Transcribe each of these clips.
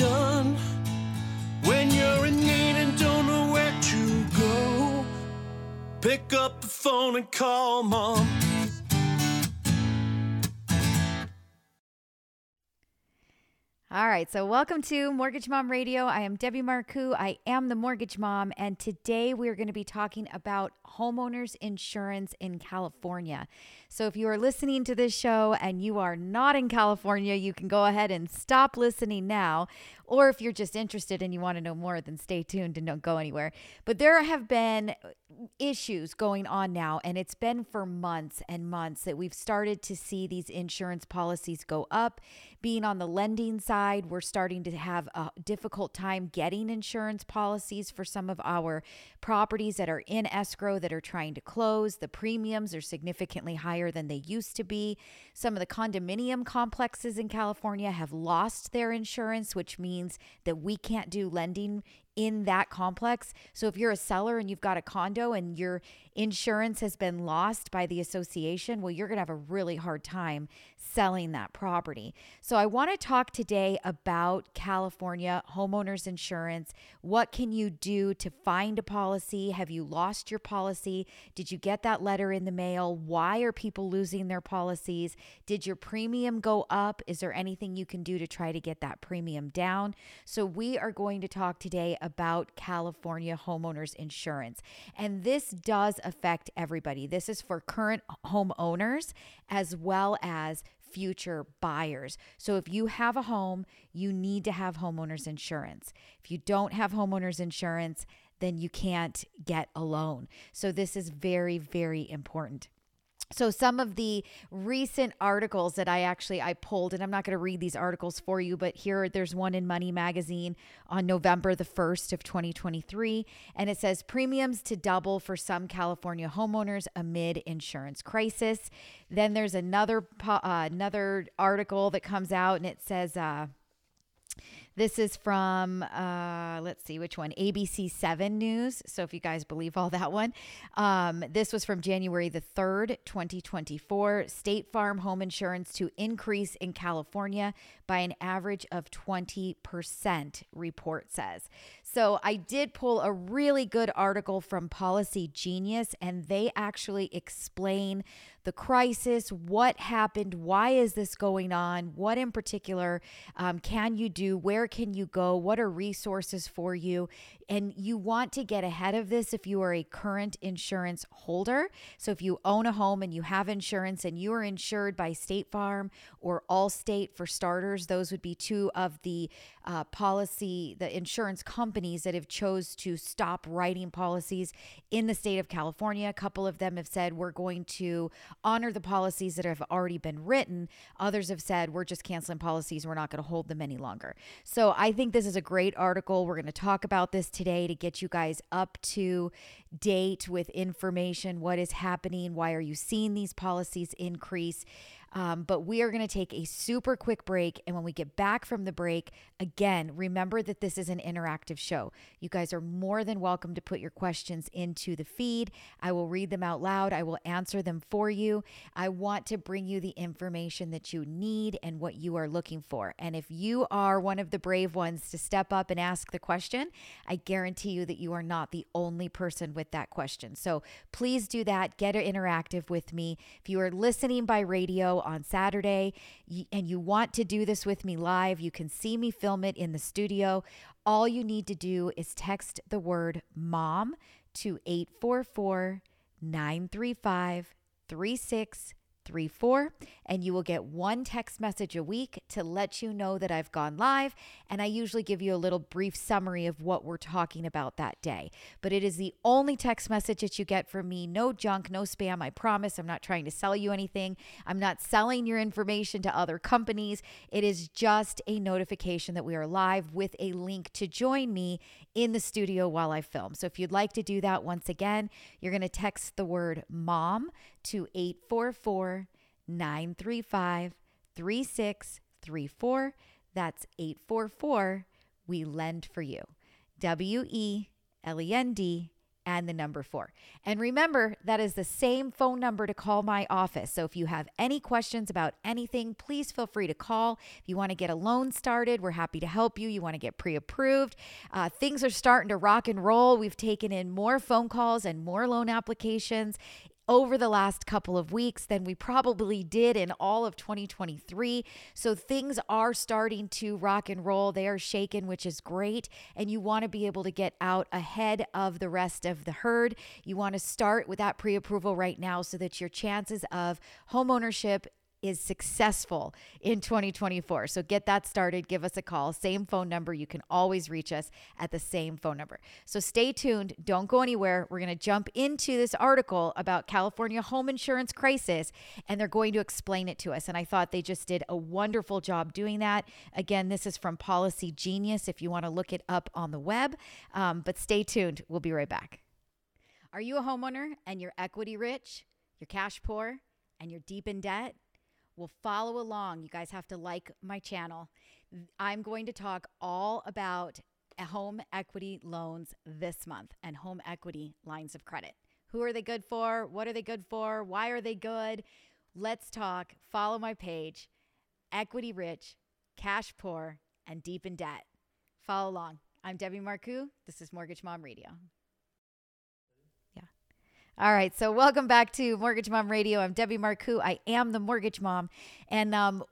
done. When you're in need and don't know where to go, pick up the phone and call mom. All right, so welcome to Mortgage Mom Radio. I am Debbie Marcoux. I am the Mortgage Mom, and today we are going to be talking about homeowners insurance in California. So if you are listening to this show and you are not in California, you can go ahead and stop listening now. Or if you're just interested and you want to know more, then stay tuned and don't go anywhere. But there have been issues going on now, and it's been for months and months that we've started to see these insurance policies go up. Being on the lending side, we're starting to have a difficult time getting insurance policies for some of our properties that are in escrow that are trying to close. The premiums are significantly higher than they used to be. Some of the condominium complexes in California have lost their insurance, which means that we can't do lending in that complex. So if you're a seller and you've got a condo and your insurance has been lost by the association, well, you're going to have a really hard time selling that property. So I want to talk today about California homeowners insurance. What can you do to find a policy? Have you lost your policy? Did you get that letter in the mail? Why are people losing their policies? Did your premium go up? Is there anything you can do to try to get that premium down? So we are going to talk today about California homeowners insurance. And this does affect everybody. This is for current homeowners as well as future buyers. So if you have a home, you need to have homeowners insurance. If you don't have homeowners insurance, then you can't get a loan. So this is very, very important so some of the recent articles that i actually i pulled and i'm not going to read these articles for you but here there's one in money magazine on november the 1st of 2023 and it says premiums to double for some california homeowners amid insurance crisis. Then there's another uh, another article that comes out and it says uh, this is from, uh, let's see which one, ABC 7 News. So if you guys believe all that one, um, this was from January the 3rd, 2024. State Farm home insurance to increase in California by an average of 20%, report says. So I did pull a really good article from Policygenius, and they actually explain the crisis, what happened, why is this going on, what in particular um, can you do, where can you go, what are resources for you. And you want to get ahead of this if you are a current insurance holder. So if you own a home and you have insurance and you are insured by State Farm or Allstate for starters, those would be two of the uh, policy, the insurance companies that have chose to stop writing policies in the state of California. A couple of them have said we're going to honor the policies that have already been written. Others have said we're just canceling policies. We're not going to hold them any longer. So I think this is a great article. We're going to talk about this today to get you guys up to date with information. What is happening? Why are you seeing these policies increase? Um, but we are going to take a super quick break. And when we get back from the break, again, remember that this is an interactive show. You guys are more than welcome to put your questions into the feed. I will read them out loud, I will answer them for you. I want to bring you the information that you need and what you are looking for. And if you are one of the brave ones to step up and ask the question, I guarantee you that you are not the only person with that question. So please do that. Get interactive with me. If you are listening by radio, on Saturday and you want to do this with me live, you can see me film it in the studio. All you need to do is text the word mom to 844 935 36 34 and you will get one text message a week to let you know that I've gone live and I usually give you a little brief summary of what we're talking about that day. But it is the only text message that you get from me, no junk, no spam, I promise. I'm not trying to sell you anything. I'm not selling your information to other companies. It is just a notification that we are live with a link to join me in the studio while I film. So if you'd like to do that once again, you're going to text the word mom to 844 935 3634. That's 844 We Lend for You. W E L E N D and the number four. And remember, that is the same phone number to call my office. So if you have any questions about anything, please feel free to call. If you want to get a loan started, we're happy to help you. You want to get pre approved. Uh, things are starting to rock and roll. We've taken in more phone calls and more loan applications over the last couple of weeks than we probably did in all of 2023. So things are starting to rock and roll. They are shaken, which is great. And you want to be able to get out ahead of the rest of the herd. You want to start with that pre approval right now so that your chances of home ownership is successful in 2024. So get that started. Give us a call. Same phone number. You can always reach us at the same phone number. So stay tuned. Don't go anywhere. We're going to jump into this article about California home insurance crisis, and they're going to explain it to us. And I thought they just did a wonderful job doing that. Again, this is from Policygenius if you want to look it up on the web. Um, but stay tuned. We'll be right back. Are you a homeowner and you're equity rich, you're cash poor, and you're deep in debt? Will follow along. You guys have to like my channel. I'm going to talk all about home equity loans this month and home equity lines of credit. Who are they good for? What are they good for? Why are they good? Let's talk. Follow my page. Equity rich, cash poor, and deep in debt. Follow along. I'm Debbie Marcoux. This is Mortgage Mom Radio. All right, so welcome back to Mortgage Mom Radio. I'm Debbie Marcoux. I am the mortgage mom, and um,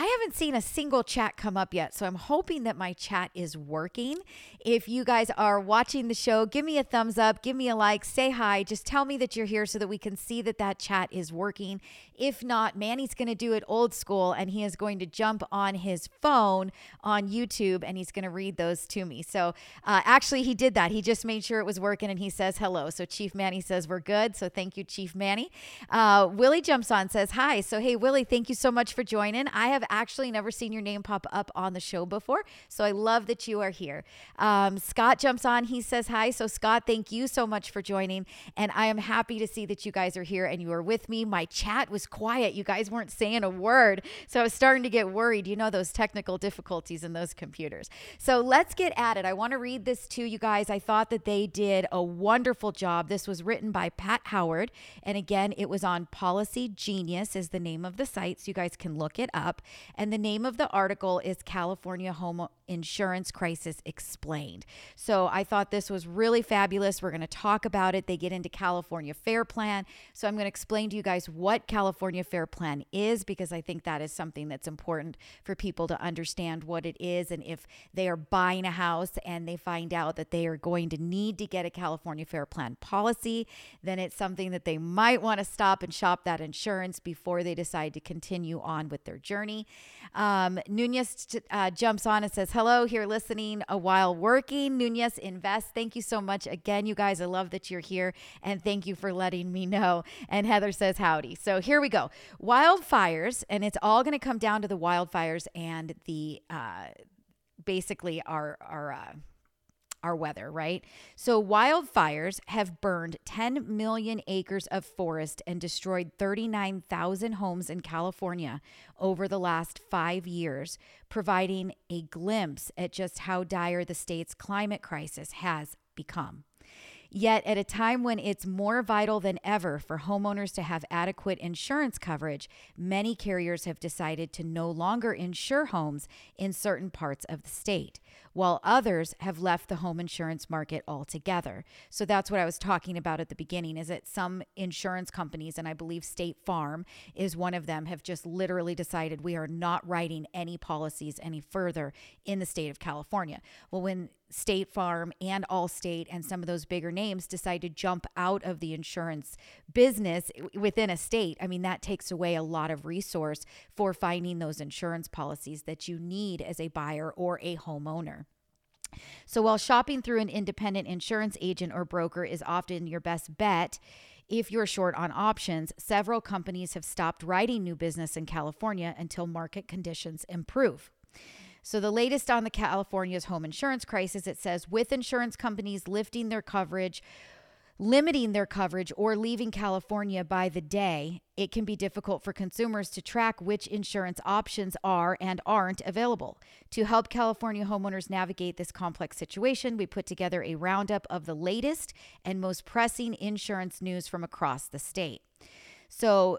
I haven't seen a single chat come up yet, so I'm hoping that my chat is working. If you guys are watching the show, give me a thumbs up, give me a like, say hi, just tell me that you're here so that we can see that that chat is working. If not, Manny's going to do it old school and he is going to jump on his phone on YouTube and he's going to read those to me. So uh, actually, he did that. He just made sure it was working and he says hello. So Chief Manny says we're good. So thank you, Chief Manny. Uh, Willie jumps on, says hi. So hey, Willie, thank you so much for joining. I have actually never seen your name pop up on the show before. So I love that you are here. Um, Scott jumps on. He says hi. So Scott, thank you so much for joining. And I am happy to see that you guys are here and you are with me. My chat was quiet. You guys weren't saying a word. So I was starting to get worried. You know, those technical difficulties in those computers. So let's get at it. I want to read this to you guys. I thought that they did a wonderful job. This was written by Pat Howard. And again, it was on Policygenius, is the name of the site. So you guys can look it up. And the name of the article is California Home Insurance Crisis Explained. So I thought this was really fabulous. We're going to talk about it. They get into California Fair Plan. So I'm going to explain to you guys what California Fair Plan is because I think that is something that's important for people to understand what it is. And if they are buying a house and they find out that they are going to need to get a California Fair Plan policy, then it's something that they might want to stop and shop that insurance before they decide to continue on with their journey. Um, Nunez uh, jumps on and says, Hello, here listening a while working. Nunez Invest. Thank you so much again, you guys. I love that you're here and thank you for letting me know. And Heather says, Howdy. So here we go. Wildfires, and it's all going to come down to the wildfires and the uh, basically our, our, uh, our weather, right? So, wildfires have burned 10 million acres of forest and destroyed 39,000 homes in California over the last five years, providing a glimpse at just how dire the state's climate crisis has become. Yet, at a time when it's more vital than ever for homeowners to have adequate insurance coverage, many carriers have decided to no longer insure homes in certain parts of the state. While others have left the home insurance market altogether. So that's what I was talking about at the beginning is that some insurance companies and I believe State Farm is one of them have just literally decided we are not writing any policies any further in the state of California. Well, when State Farm and Allstate and some of those bigger names decide to jump out of the insurance business within a state, I mean, that takes away a lot of resource for finding those insurance policies that you need as a buyer or a homeowner. So, while shopping through an independent insurance agent or broker is often your best bet, if you're short on options, several companies have stopped writing new business in California until market conditions improve. So, the latest on the California's home insurance crisis, it says with insurance companies lifting their coverage, limiting their coverage, or leaving California by the day, it can be difficult for consumers to track which insurance options are and aren't available. To help California homeowners navigate this complex situation, we put together a roundup of the latest and most pressing insurance news from across the state. So,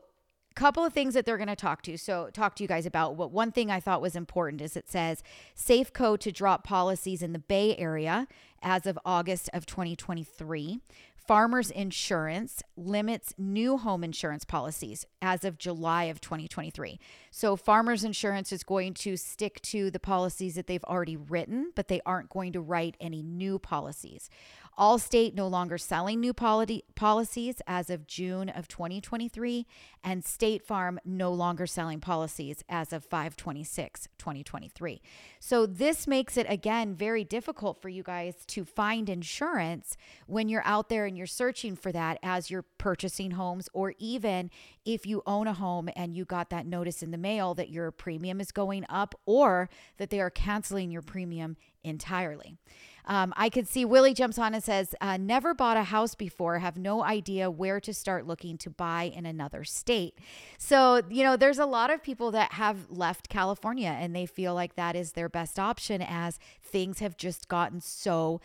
couple of things that they're going to talk to so talk to you guys about what one thing i thought was important is it says safeco to drop policies in the bay area as of august of 2023 Farmers Insurance limits new home insurance policies as of July of 2023. So, Farmers Insurance is going to stick to the policies that they've already written, but they aren't going to write any new policies. Allstate no longer selling new poli- policies as of June of 2023, and State Farm no longer selling policies as of 526, 2023. So this makes it again very difficult for you guys to find insurance when you're out there and you're searching for that as you're purchasing homes or even if you own a home and you got that notice in the mail that your premium is going up or that they are canceling your premium entirely. Um, I could see Willie jumps on and says, uh, Never bought a house before, have no idea where to start looking to buy in another state. So, you know, there's a lot of people that have left California and they feel like that is their best option as things have just gotten so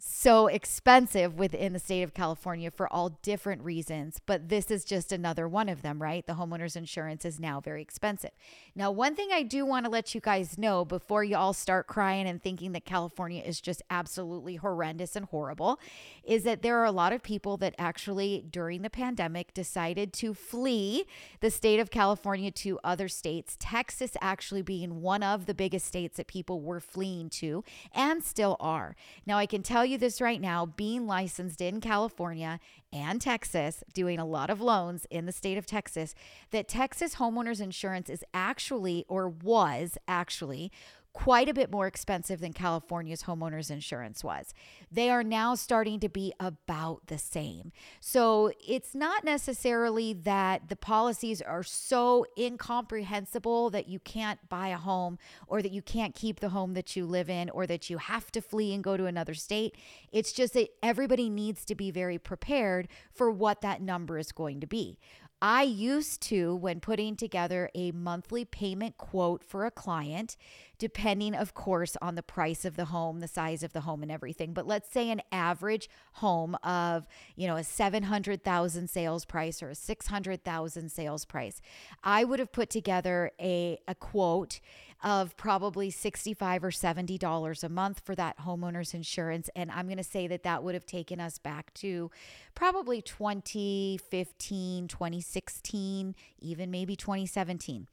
so expensive within the state of California for all different reasons, but this is just another one of them, right? The homeowner's insurance is now very expensive. Now, one thing I do want to let you guys know before you all start crying and thinking that California is just absolutely horrendous and horrible is that there are a lot of people that actually during the pandemic decided to flee the state of California to other states, Texas actually being one of the biggest states that people were fleeing to and still are. Now, I can tell you this right now being licensed in California and Texas, doing a lot of loans in the state of Texas, that Texas homeowners insurance is actually, or was actually, quite a bit more expensive than California's homeowners insurance was. They are now starting to be about the same. So it's not necessarily that the policies are so incomprehensible that you can't buy a home or that you can't keep the home that you live in or that you have to flee and go to another state. It's just that everybody needs to be very prepared for what that number is going to be. I used to, when putting together a monthly payment quote for a client, depending, of course, on the price of the home, the size of the home, and everything. But let's say an average home of, you know, a 700,000 sales price or a 600,000 sales price, I would have put together a, a quote of probably 65 or 70 dollars a month for that homeowner's insurance and I'm going to say that that would have taken us back to probably 2015 2016 even maybe 2017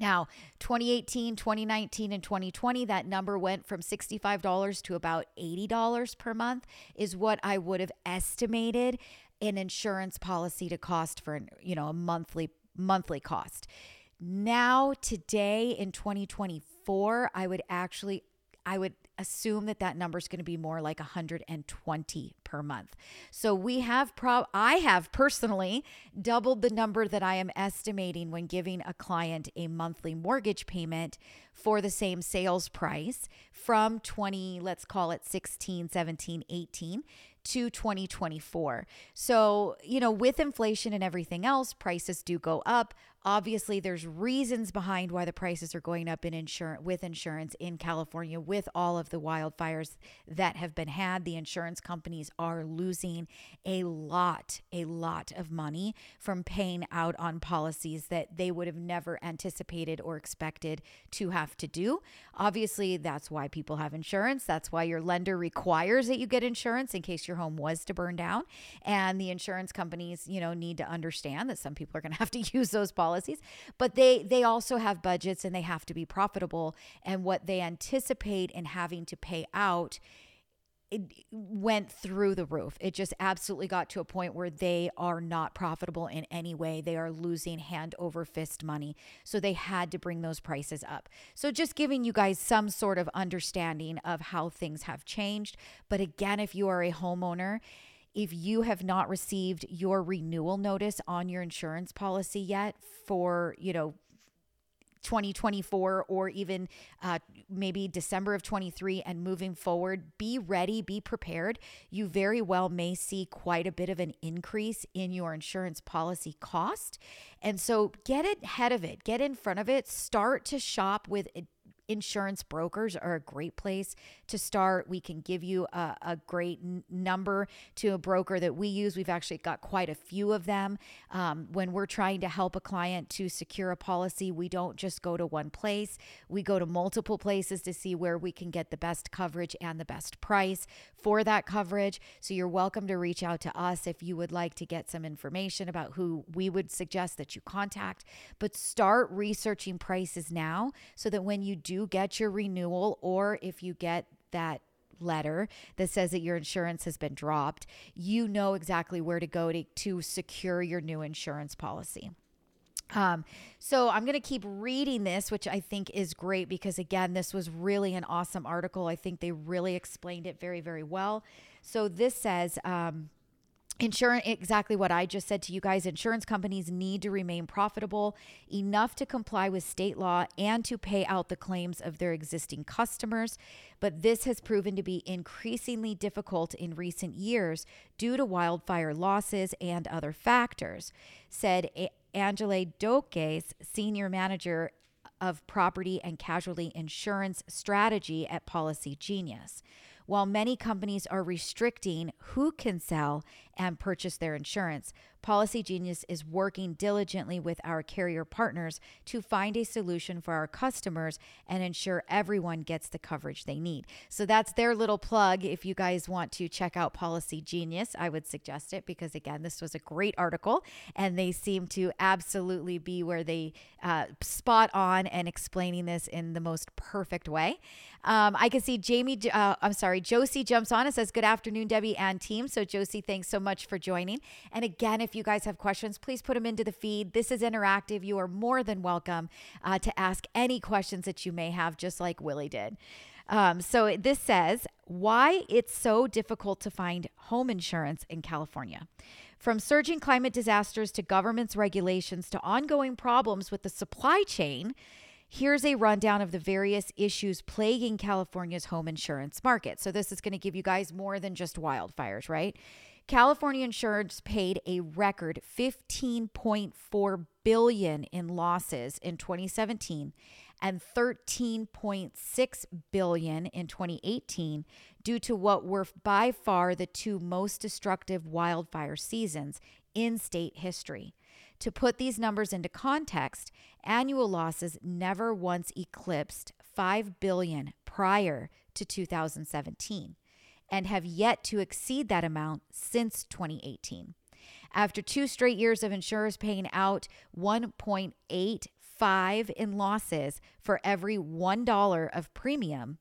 now, 2018, 2019, and 2020, that number went from $65 to about $80 per month, is what I would have estimated an insurance policy to cost for, you know, a monthly monthly cost. Now, today in 2024, I would actually I would assume that that number is going to be more like 120 per month. So we have pro I have personally doubled the number that I am estimating when giving a client a monthly mortgage payment for the same sales price from 20, let's call it 16, 17, 18 to 2024. So, you know, with inflation and everything else, prices do go up. Obviously, there's reasons behind why the prices are going up in insurance with insurance in California with all of the wildfires that have been had. The insurance companies are losing a lot, a lot of money from paying out on policies that they would have never anticipated or expected to have to do. Obviously, that's why people have insurance. That's why your lender requires that you get insurance in case your home was to burn down. And the insurance companies, you know, need to understand that some people are going to have to use those policies policies, but they they also have budgets and they have to be profitable and what they anticipate in having to pay out it went through the roof. It just absolutely got to a point where they are not profitable in any way. They are losing hand over fist money. So they had to bring those prices up. So just giving you guys some sort of understanding of how things have changed. But again, if you are a homeowner if you have not received your renewal notice on your insurance policy yet for, you know, 2024 or even uh, maybe December of 23 and moving forward, be ready, be prepared. You very well may see quite a bit of an increase in your insurance policy cost. And so get ahead of it, get in front of it, start to shop with insurance brokers are a great place to start. We can give you a, a great n- number to a broker that we use. We've actually got quite a few of them. Um, when we're trying to help a client to secure a policy, we don't just go to one place, we go to multiple places to see where we can get the best coverage and the best price for that coverage. So you're welcome to reach out to us if you would like to get some information about who we would suggest that you contact. But start researching prices now so that when you do get your renewal or if you get that letter that says that your insurance has been dropped, you know exactly where to go to, to secure your new insurance policy. Um, so I'm going to keep reading this, which I think is great because, again, this was really an awesome article. I think they really explained it very, very well. So this says, um, Insurance, exactly what I just said to you guys. Insurance companies need to remain profitable enough to comply with state law and to pay out the claims of their existing customers. But this has proven to be increasingly difficult in recent years due to wildfire losses and other factors, said Angela Dokes, senior manager of property and casualty insurance strategy at Policygenius. While many companies are restricting who can sell and purchase their insurance, Policygenius is working diligently with our carrier partners to find a solution for our customers and ensure everyone gets the coverage they need. So that's their little plug. If you guys want to check out Policygenius, I would suggest it because, again, this was a great article and they seem to absolutely be where they uh, spot on and explaining this in the most perfect way. Um, I can see Jamie, uh, I'm sorry, Josie jumps on and says, Good afternoon, Debbie and team. So, Josie, thanks so much for joining. And again, if you guys have questions, please put them into the feed. This is interactive. You are more than welcome uh, to ask any questions that you may have, just like Willie did. Um, so, this says, Why it's so difficult to find home insurance in California. From surging climate disasters to government's regulations to ongoing problems with the supply chain, Here's a rundown of the various issues plaguing California's home insurance market. So, this is going to give you guys more than just wildfires, right? California insurance paid a record 15.4 billion in losses in 2017 and 13.6 billion in 2018 due to what were by far the two most destructive wildfire seasons in state history. To put these numbers into context, annual losses never once eclipsed 5 billion prior to 2017 and have yet to exceed that amount since 2018. After two straight years of insurers paying out 1.85 in losses for every $1 of premium,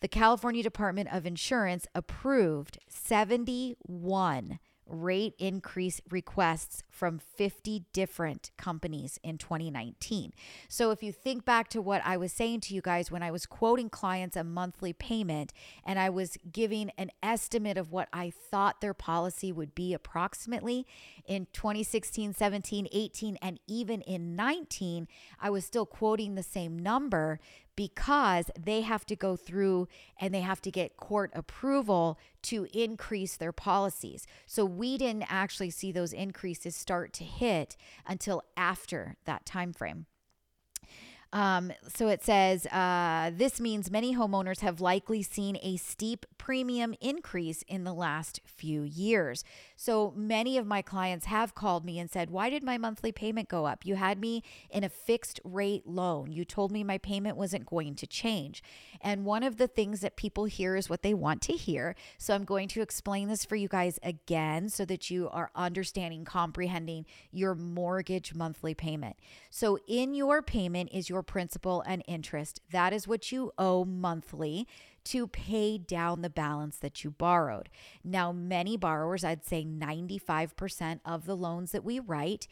the California Department of Insurance approved 71 rate increase requests from 50 different companies in 2019. So if you think back to what I was saying to you guys when I was quoting clients a monthly payment and I was giving an estimate of what I thought their policy would be approximately in 2016, 17, 18 and even in 19, I was still quoting the same number because they have to go through and they have to get court approval to increase their policies. So we didn't actually see those increases start to hit until after that time frame. Um, so it says uh, this means many homeowners have likely seen a steep premium increase in the last few years. So many of my clients have called me and said, Why did my monthly payment go up? You had me in a fixed rate loan. You told me my payment wasn't going to change. And one of the things that people hear is what they want to hear. So I'm going to explain this for you guys again so that you are understanding, comprehending your mortgage monthly payment. So in your payment is your principal and interest. That is what you owe monthly to pay down the balance that you borrowed. Now, many borrowers, I'd say 95% of the loans that we write,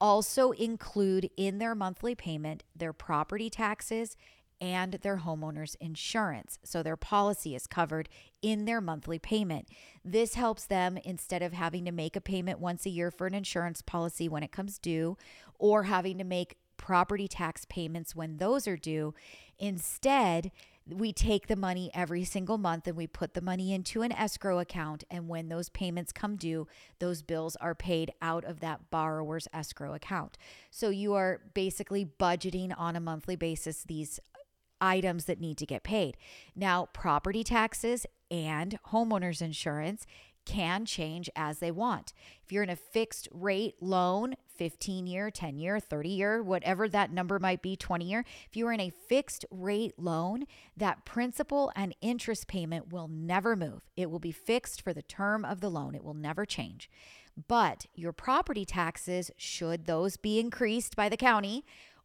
also include in their monthly payment their property taxes and their homeowner's insurance. So their policy is covered in their monthly payment. This helps them instead of having to make a payment once a year for an insurance policy when it comes due or having to make property tax payments when those are due. Instead, we take the money every single month and we put the money into an escrow account. And when those payments come due, those bills are paid out of that borrower's escrow account. So you are basically budgeting on a monthly basis these items that need to get paid. Now, property taxes and homeowners insurance can change as they want. If you're in a fixed rate loan, 15 year, 10 year, 30 year, whatever that number might be, 20 year, if you're in a fixed rate loan, that principal and interest payment will never move. It will be fixed for the term of the loan, it will never change. But your property taxes, should those be increased by the county,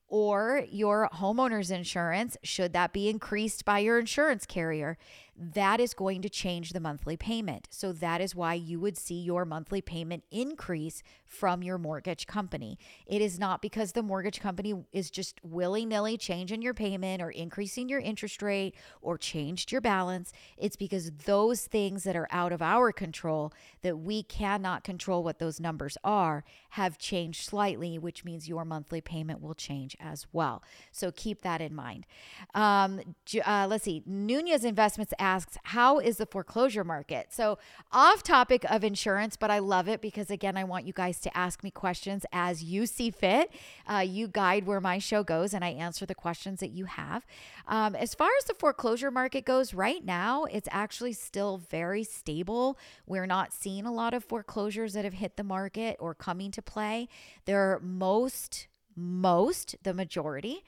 or your homeowner's insurance, should that be increased by your insurance carrier, that is going to change the monthly payment. So that is why you would see your monthly payment increase from your mortgage company. It is not because the mortgage company is just willy nilly changing your payment or increasing your interest rate or changed your balance. It's because those things that are out of our control, that we cannot control what those numbers are, have changed slightly, which means your monthly payment will change as well. So keep that in mind. Um, uh, let's see. Nunez Investments asks, How is the foreclosure market? So, off topic of insurance, but I love it because, again, I want you guys to ask me questions as you see fit. Uh, you guide where my show goes, and I answer the questions that you have. Um, as far as the foreclosure market goes, right now, it's actually still very stable. We're not seeing a lot of foreclosures that have hit the market or coming to play. They're most, most, the majority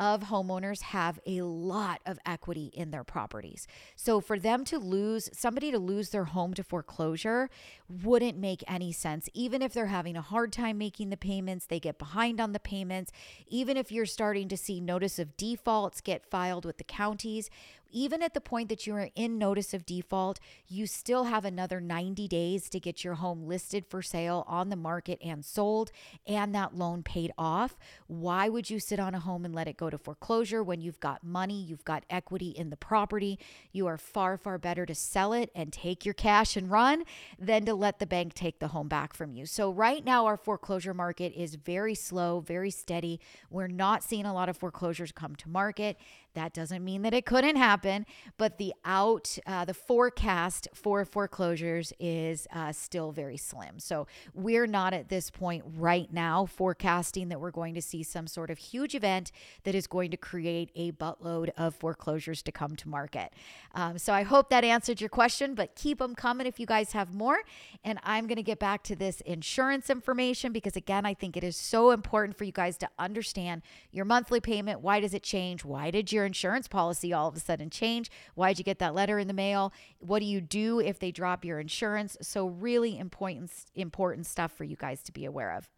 of homeowners have a lot of equity in their properties. So for them to lose somebody to lose their home to foreclosure wouldn't make any sense. Even if they're having a hard time making the payments, they get behind on the payments, even if you're starting to see notice of defaults get filed with the counties, even at the point that you are in notice of default, you still have another 90 days to get your home listed for sale on the market and sold and that loan paid off. Why would you sit on a home and let it go to foreclosure when you've got money, you've got equity in the property? You are far, far better to sell it and take your cash and run than to let the bank take the home back from you. So, right now, our foreclosure market is very slow, very steady. We're not seeing a lot of foreclosures come to market. That doesn't mean that it couldn't happen, but the out, uh, the forecast for foreclosures is uh, still very slim. So we're not at this point right now forecasting that we're going to see some sort of huge event that is going to create a buttload of foreclosures to come to market. Um, so I hope that answered your question, but keep them coming if you guys have more. And I'm going to get back to this insurance information because, again, I think it is so important for you guys to understand your monthly payment. Why does it change? Why did your your insurance policy all of a sudden change? Why'd you get that letter in the mail? What do you do if they drop your insurance? So, really important, important stuff for you guys to be aware of.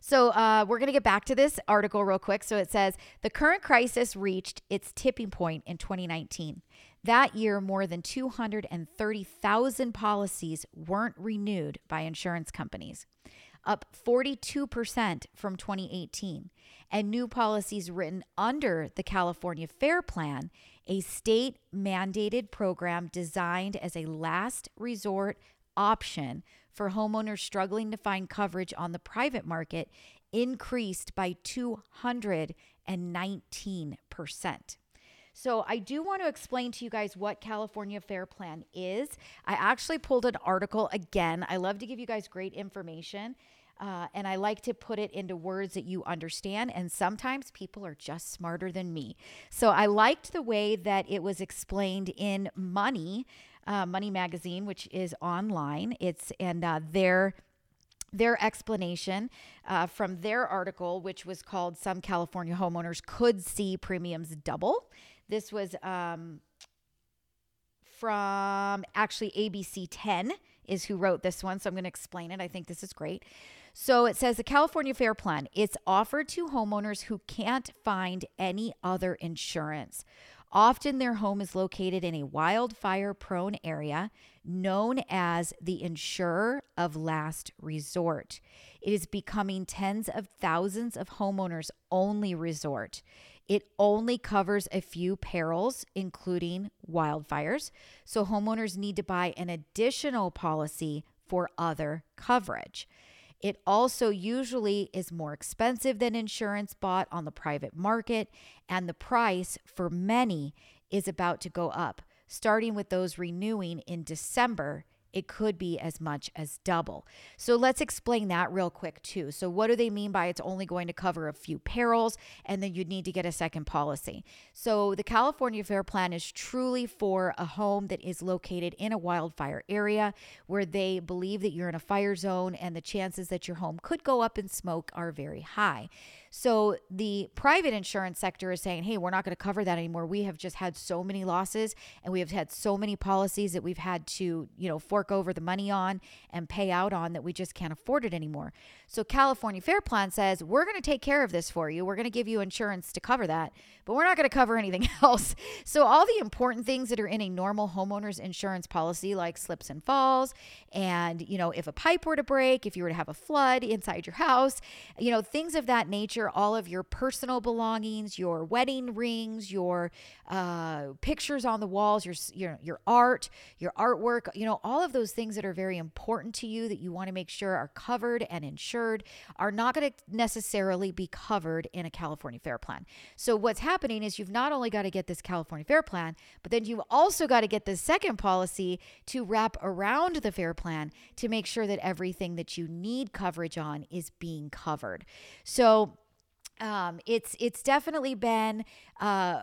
So uh, we're going to get back to this article real quick. So it says the current crisis reached its tipping point in 2019. That year, more than 230,000 policies weren't renewed by insurance companies, up 42% from 2018 and new policies written under the California FAIR Plan, a state mandated program designed as a last resort option for homeowners struggling to find coverage on the private market, increased by 200 and 19%. So, I do want to explain to you guys what California Fair Plan is. I actually pulled an article again. I love to give you guys great information. Uh, and I like to put it into words that you understand. And sometimes people are just smarter than me. So I liked the way that it was explained in Money, uh, Money Magazine, which is online. It's and uh, their their explanation uh, from their article, which was called "Some California Homeowners Could See Premiums Double." This was um, from actually ABC 10 is who wrote this one. So I'm going to explain it. I think this is great. So it says the California Fair Plan, it's offered to homeowners who can't find any other insurance. Often their home is located in a wildfire prone area known as the insurer of last resort. It is becoming tens of thousands of homeowners' only resort. It only covers a few perils, including wildfires. So homeowners need to buy an additional policy for other coverage. It also usually is more expensive than insurance bought on the private market, and the price for many is about to go up, starting with those renewing in December it could be as much as double. So let's explain that real quick too. So, what do they mean by it's only going to cover a few perils and then you'd need to get a second policy? So, the California Fair Plan is truly for a home that is located in a wildfire area where they believe that you're in a fire zone and the chances that your home could go up in smoke are very high. So the private insurance sector is saying, hey, we're not going to cover that anymore. We have just had so many losses and we have had so many policies that we've had to, you know, fork over the money on and pay out on that we just can't afford it anymore. So California Fair Plan says, we're going to take care of this for you. We're going to give you insurance to cover that, but we're not going to cover anything else. So all the important things that are in a normal homeowner's insurance policy, like slips and falls, and, you know, if a pipe were to break, if you were to have a flood inside your house, you know, things of that nature all of your personal belongings, your wedding rings, your uh, pictures on the walls, your, your your art, your artwork, you know, all of those things that are very important to you that you want to make sure are covered and insured are not going to necessarily be covered in a California Fair Plan. So what's happening is you've not only got to get this California Fair Plan, but then you've also got to get the second policy to wrap around the Fair Plan to make sure that everything that you need coverage on is being covered. So um, it's it's definitely been uh,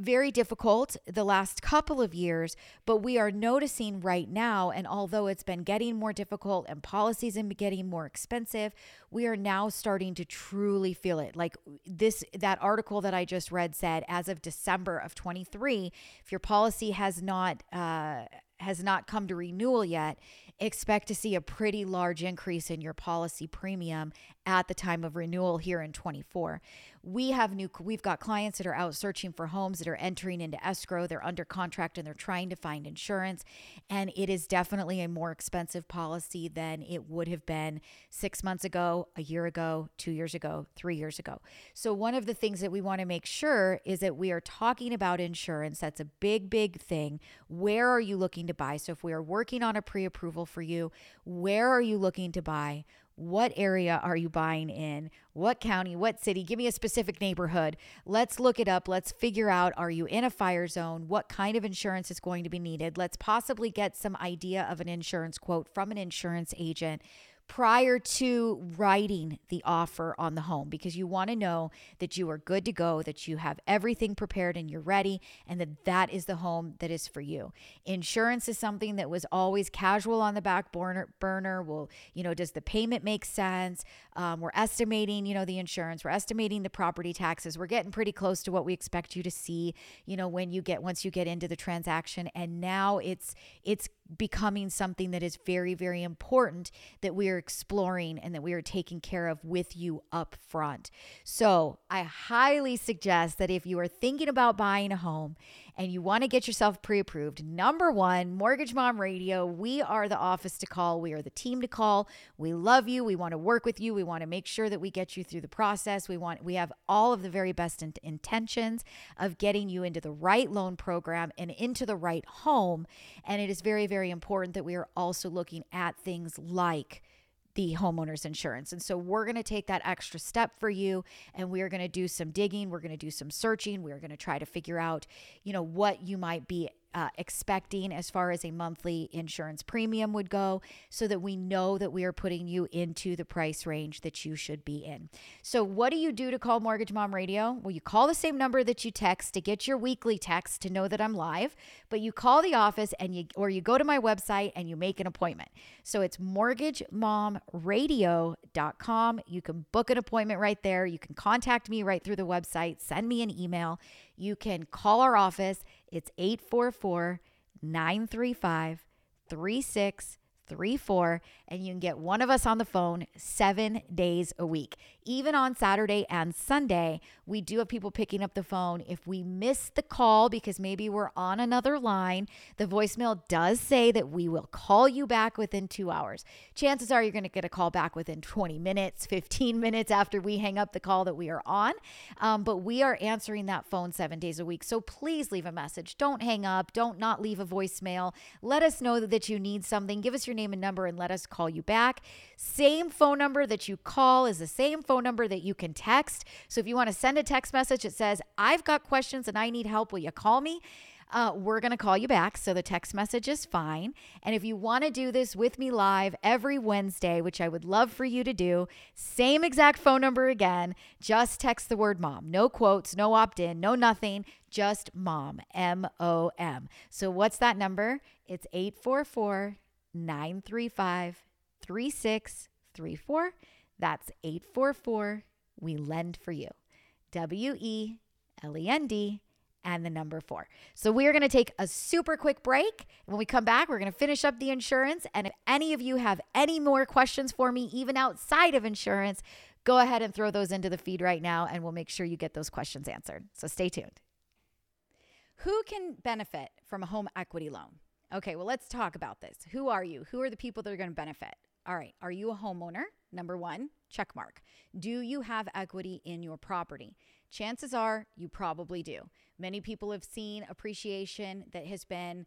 very difficult the last couple of years, but we are noticing right now, and although it's been getting more difficult and policies are getting more expensive, we are now starting to truly feel it. Like this, that article that I just read said, as of December of 23, if your policy has not uh, has not come to renewal yet, expect to see a pretty large increase in your policy premium at the time of renewal here in 24 we have new we've got clients that are out searching for homes that are entering into escrow. They're under contract and they're trying to find insurance. And it is definitely a more expensive policy than it would have been 6 months ago a year ago 2 years ago 3 years ago. So one of the things that we want to make sure is that we are talking about insurance. That's a big big thing. Where are you looking to buy? So if we are working on a pre-approval for you where are you looking to buy what area are you buying in? What county? What city? Give me a specific neighborhood. Let's look it up. Let's figure out are you in a fire zone? What kind of insurance is going to be needed? Let's possibly get some idea of an insurance quote from an insurance agent prior to writing the offer on the home because you want to know that you are good to go, that you have everything prepared and you're ready, and that that is the home that is for you. Insurance is something that was always casual on the back burner. burner. Well, you know, does the payment make sense? Um, we're estimating, you know, the insurance. We're estimating the property taxes. We're getting pretty close to what we expect you to see, you know, when you get once you get into the transaction. And now it's it's becoming something that is very, very important that we are exploring and that we are taking care of with you up front. So I highly suggest that if you are thinking about buying a home and you want to get yourself pre approved, number one, Mortgage Mom Radio, we are the office to call. We are the team to call. We love you. We want to work with you. We want to make sure that we get you through the process. We want, we have all of the very best in- intentions of getting you into the right loan program and into the right home. And it is very, very important that we are also looking at things like the homeowner's insurance. And so we're going to take that extra step for you and we are going to do some digging, we're going to do some searching, we're going to try to figure out, you know, what you might be uh, expecting as far as a monthly insurance premium would go so that we know that we are putting you into the price range that you should be in. So, what do you do to call Mortgage Mom Radio? Well, you call the same number that you text to get your weekly text to know that I'm live, but you call the office and you or you go to my website and you make an appointment. So, it's mortgagemomradio.com. You can book an appointment right there. You can contact me right through the website, send me an email. You can call our office it's 844 935 3634, and you can get one of us on the phone seven days a week. Even on Saturday and Sunday, we do have people picking up the phone. If we miss the call because maybe we're on another line, the voicemail does say that we will call you back within two hours. Chances are you're going to get a call back within 20 minutes, 15 minutes after we hang up the call that we are on. Um, but we are answering that phone seven days a week. So please leave a message. Don't hang up. Don't not leave a voicemail. Let us know that you need something. Give us your name and number and let us call you back. Same phone number that you call is the same phone number that you can text. So if you want to send a text message that says, I've got questions and I need help, will you call me? Uh, we're going to call you back. So the text message is fine. And if you want to do this with me live every Wednesday, which I would love for you to do, same exact phone number again, just text the word mom. No quotes, no opt in, no nothing, just mom, M O M. So what's that number? It's 844 935 3634. That's 844 We Lend for You. W E L E N D and the number four. So we are going to take a super quick break. When we come back, we're going to finish up the insurance. And if any of you have any more questions for me, even outside of insurance, go ahead and throw those into the feed right now, and we'll make sure you get those questions answered. So stay tuned. Who can benefit from a home equity loan? Okay, well, let's talk about this. Who are you? Who are the people that are going to benefit? All right, are you a homeowner? Number one, check mark. Do you have equity in your property? Chances are you probably do. Many people have seen appreciation that has been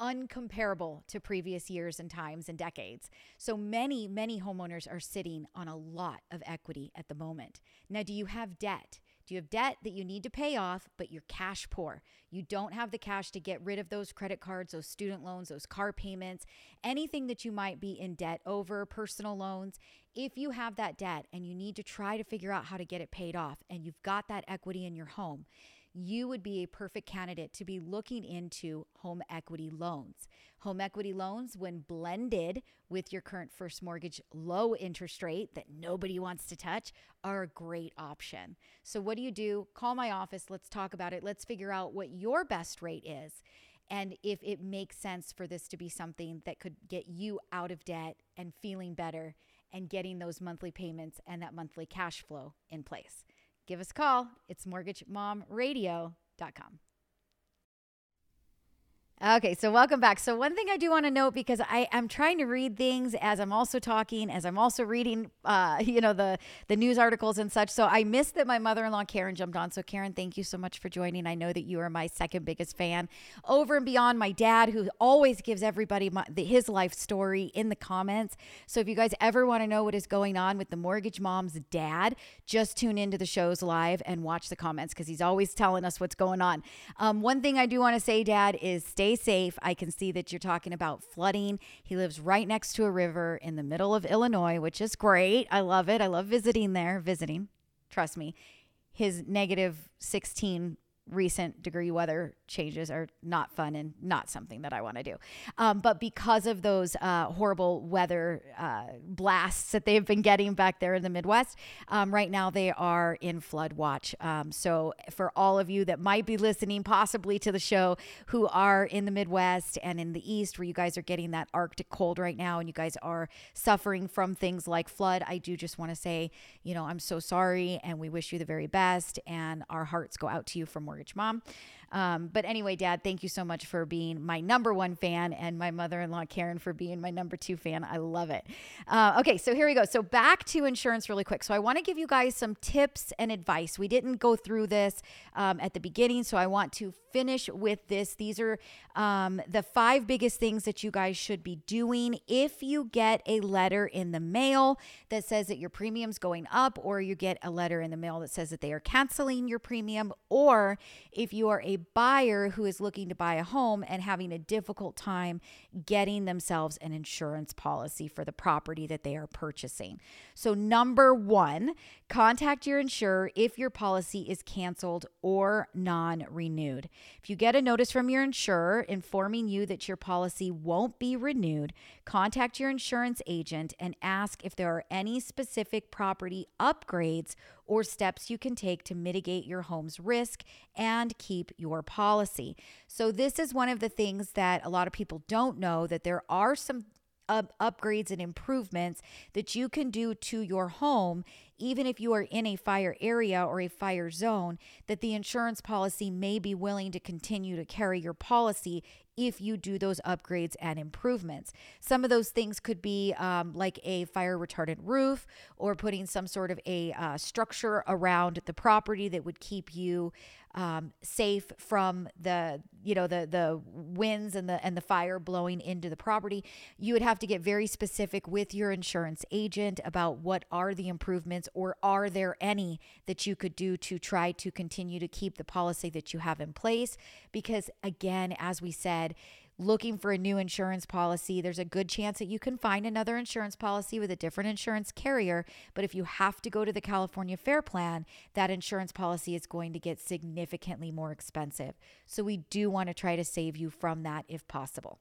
uncomparable to previous years and times and decades. So many, many homeowners are sitting on a lot of equity at the moment. Now, do you have debt? You have debt that you need to pay off, but you're cash poor? You don't have the cash to get rid of those credit cards, those student loans, those car payments, anything that you might be in debt over, personal loans. If you have that debt and you need to try to figure out how to get it paid off and you've got that equity in your home, you would be a perfect candidate to be looking into home equity loans. Home equity loans, when blended with your current first mortgage low interest rate that nobody wants to touch, are a great option. So, what do you do? Call my office. Let's talk about it. Let's figure out what your best rate is and if it makes sense for this to be something that could get you out of debt and feeling better and getting those monthly payments and that monthly cash flow in place give us a call. It's mortgagemomradio.com. Okay, so welcome back. So one thing I do want to note because I am trying to read things as I'm also talking, as I'm also reading, uh, you know, the the news articles and such. So I missed that my mother-in-law Karen jumped on. So Karen, thank you so much for joining. I know that you are my second biggest fan, over and beyond my dad, who always gives everybody my, the, his life story in the comments. So if you guys ever want to know what is going on with the mortgage mom's dad, just tune into the shows live and watch the comments because he's always telling us what's going on. Um, one thing I do want to say, Dad, is stay safe. I can see that you're talking about flooding. He lives right next to a river in the middle of Illinois, which is great. I love it. I love visiting there, visiting. Trust me. His negative 16 recent degree weather changes are not fun and not something that I want to do. Um, but because of those uh, horrible weather uh, blasts that they've been getting back there in the Midwest, um, right now they are in flood watch. Um, so for all of you that might be listening possibly to the show who are in the Midwest and in the East where you guys are getting that Arctic cold right now and you guys are suffering from things like flood, I do just want to say, you know, I'm so sorry and we wish you the very best and our hearts go out to you from Mortgage Mom. Um, but anyway, Dad, thank you so much for being my number one fan, and my mother-in-law Karen for being my number two fan. I love it. Uh, okay, so here we go. So back to insurance really quick. So I want to give you guys some tips and advice. We didn't go through this um, at the beginning, so I want to finish with this. These are um, the five biggest things that you guys should be doing if you get a letter in the mail that says that your premium's going up, or you get a letter in the mail that says that they are canceling your premium, or if you are a buyer who is looking to buy a home and having a difficult time getting themselves an insurance policy for the property that they are purchasing. So, number one, contact your insurer if your policy is canceled or non renewed. If you get a notice from your insurer informing you that your policy won't be renewed, contact your insurance agent and ask if there are any specific property upgrades or steps you can take to mitigate your home's risk and keep your policy. So, this is one of the things that a lot of people don't know that there are some up- upgrades and improvements that you can do to your home even if you are in a fire area or a fire zone, that the insurance policy may be willing to continue to carry your policy if you do those upgrades and improvements. Some of those things could be um, like a fire retardant roof or putting some sort of a uh, structure around the property that would keep you um, safe from the you know the the winds and the and the fire blowing into the property. You would have to get very specific with your insurance agent about what are the improvements or are there any that you could do to try to continue to keep the policy that you have in place because again as we said looking for a new insurance policy, there's a good chance that you can find another insurance policy with a different insurance carrier. But if you have to go to the California Fair Plan, that insurance policy is going to get significantly more expensive. So we do want to try to save you from that if possible.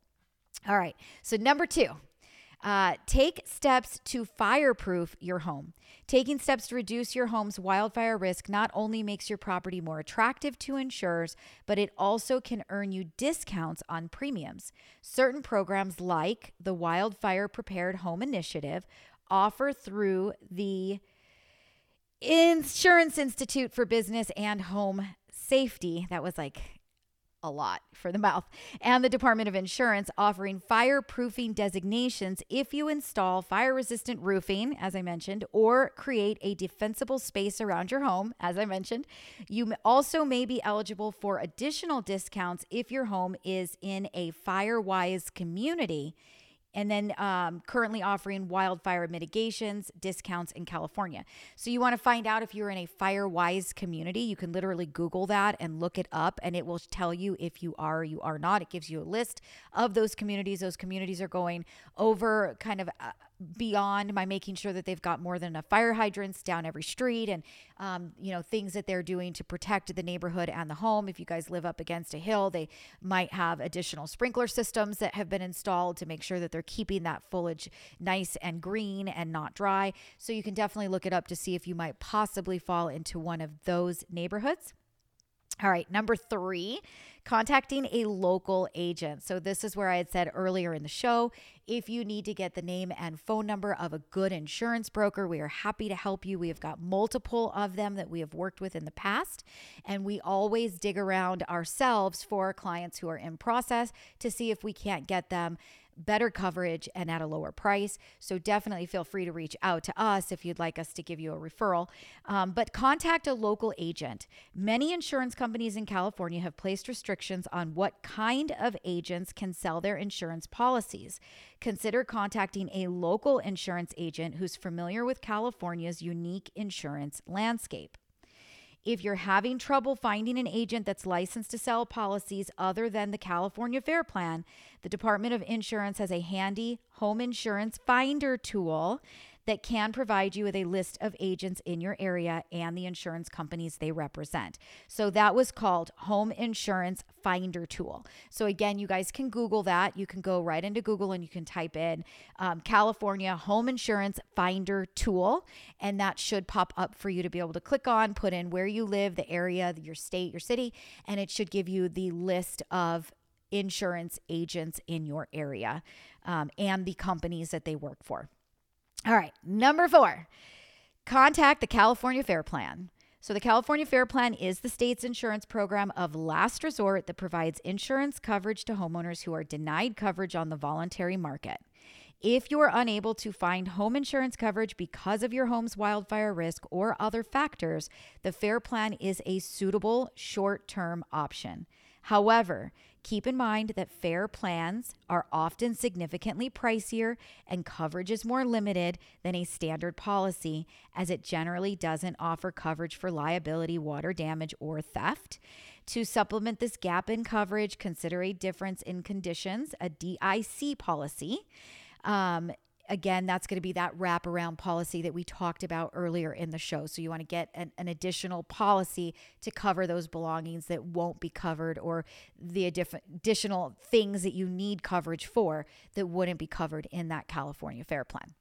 All right. So, number two, uh, take steps to fireproof your home. Taking steps to reduce your home's wildfire risk not only makes your property more attractive to insurers, but it also can earn you discounts on premiums. Certain programs, like the Wildfire Prepared Home Initiative, offer through the Insurance Institute for Business and Home Safety. That was like a lot for the mouth, and the Department of Insurance offering fireproofing designations if you install fire resistant roofing, as I mentioned, or create a defensible space around your home, as I mentioned. You also may be eligible for additional discounts if your home is in a FireWise community and then um, currently offering wildfire mitigations discounts in California. So you want to find out if you're in a FireWise community, you can literally Google that and look it up, and it will tell you if you are or you are not. It gives you a list of those communities. Those communities are going over kind of. Uh, beyond by making sure that they've got more than enough fire hydrants down every street and um, you know things that they're doing to protect the neighborhood and the home. If you guys live up against a hill they might have additional sprinkler systems that have been installed to make sure that they're keeping that foliage nice and green and not dry. So you can definitely look it up to see if you might possibly fall into one of those neighborhoods all right, number three, contacting a local agent. So, this is where I had said earlier in the show if you need to get the name and phone number of a good insurance broker, we are happy to help you. We have got multiple of them that we have worked with in the past, and we always dig around ourselves for clients who are in process to see if we can't get them better coverage and at a lower price. So definitely feel free to reach out to us if you'd like us to give you a referral. Um, but contact a local agent. Many insurance companies in California have placed restrictions on what kind of agents can sell their insurance policies. Consider contacting a local insurance agent who's familiar with California's unique insurance landscape. If you're having trouble finding an agent that's licensed to sell policies other than the California Fair Plan, the Department of Insurance has a handy home insurance finder tool that can provide you with a list of agents in your area and the insurance companies they represent. So that was called Home Insurance Finder Tool. So again, you guys can Google that. You can go right into Google and you can type in um, California Home Insurance Finder Tool, and that should pop up for you to be able to click on, put in where you live, the area, your state, your city, and it should give you the list of insurance agents in your area um, and the companies that they work for. All right, number four, contact the California Fair Plan. So, the California Fair Plan is the state's insurance program of last resort that provides insurance coverage to homeowners who are denied coverage on the voluntary market. If you are unable to find home insurance coverage because of your home's wildfire risk or other factors, the Fair Plan is a suitable short term option. However, keep in mind that fair plans are often significantly pricier and coverage is more limited than a standard policy, as it generally doesn't offer coverage for liability, water damage, or theft. To supplement this gap in coverage, consider a difference in conditions, a DIC policy. Um, again, that's going to be that wraparound policy that we talked about earlier in the show. So you want to get an, an, additional policy to cover those belongings that won't be covered or the additional things that you need coverage for that wouldn't be covered in that California Fair Plan.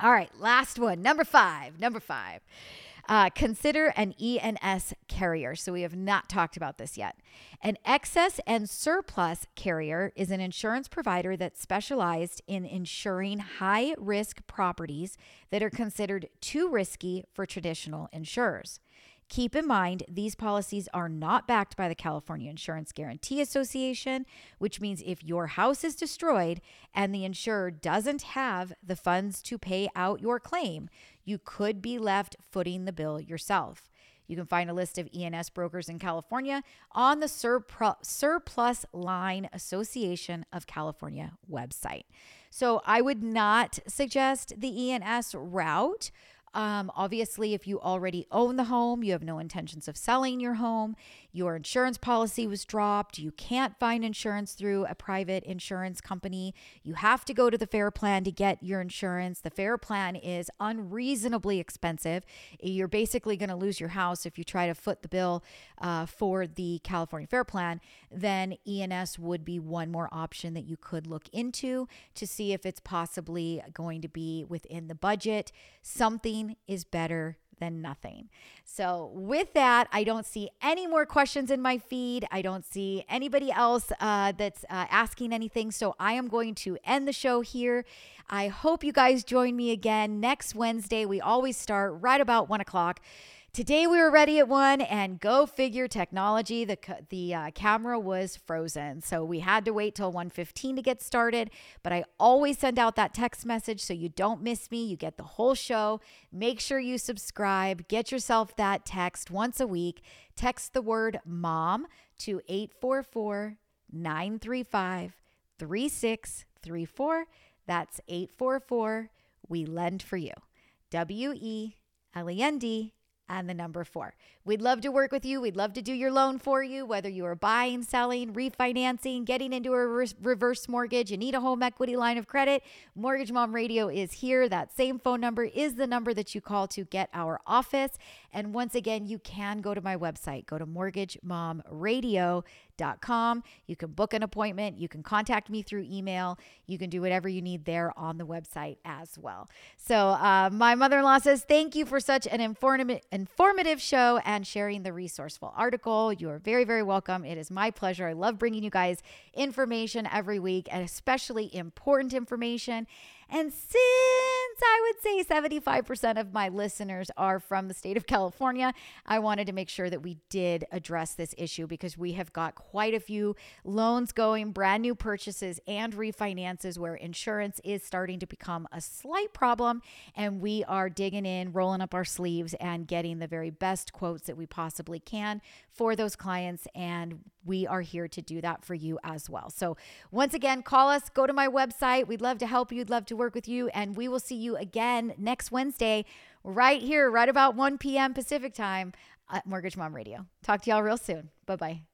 All right, last one, number five. Number five. Uh, consider an E&S carrier. So we have not talked about this yet. An excess and surplus carrier is an insurance provider that specialized in insuring high risk properties that are considered too risky for traditional insurers. Keep in mind, these policies are not backed by the California Insurance Guarantee Association, which means if your house is destroyed and the insurer doesn't have the funds to pay out your claim, you could be left footing the bill yourself. You can find a list of E&S brokers in California on the Surplus Line Association of California website. So I would not suggest the E&S route um, obviously, if you already own the home, you have no intentions of selling your home, your insurance policy was dropped, you can't find insurance through a private insurance company, you have to go to the fair plan to get your insurance. The fair plan is unreasonably expensive. You're basically going to lose your house if you try to foot the bill uh, for the California Fair Plan. Then E&S would be one more option that you could look into to see if it's possibly going to be within the budget. Something is better than nothing. So, with that, I don't see any more questions in my feed. I don't see anybody else uh, that's uh, asking anything. So, I am going to end the show here. I hope you guys join me again next Wednesday. We always start right about one o'clock. Today we were ready at one, and go figure, technology the the uh, camera was frozen, so we had to wait till 1:15 to get started. But I always send out that text message so you don't miss me. You get the whole show. Make sure you subscribe. Get yourself that text once a week. Text the word "mom" to 844 935 3634. That's 844. We lend for you. W E L E N D and the number four. We'd love to work with you. We'd love to do your loan for you, whether you are buying, selling, refinancing, getting into a reverse mortgage, you need a home equity line of credit. Mortgage Mom Radio is here. That same phone number is the number that you call to get our office. And once again, you can go to my website, go to mortgagemomradio.com com. You can book an appointment. You can contact me through email. You can do whatever you need there on the website as well. So, uh, my mother in law says, Thank you for such an informative show and sharing the resourceful article. You are very, very welcome. It is my pleasure. I love bringing you guys information every week and especially important information. And since I would say 75% of my listeners are from the state of California, I wanted to make sure that we did address this issue because we have got quite a few loans going, brand new purchases, and refinances where insurance is starting to become a slight problem. And we are digging in, rolling up our sleeves, and getting the very best quotes that we possibly can for those clients. And we are here to do that for you as well. So, once again, call us, go to my website. We'd love to help you, we'd love to work with you. And we will see you again next Wednesday, right here, right about 1 p.m. Pacific time at Mortgage Mom Radio. Talk to y'all real soon. Bye bye.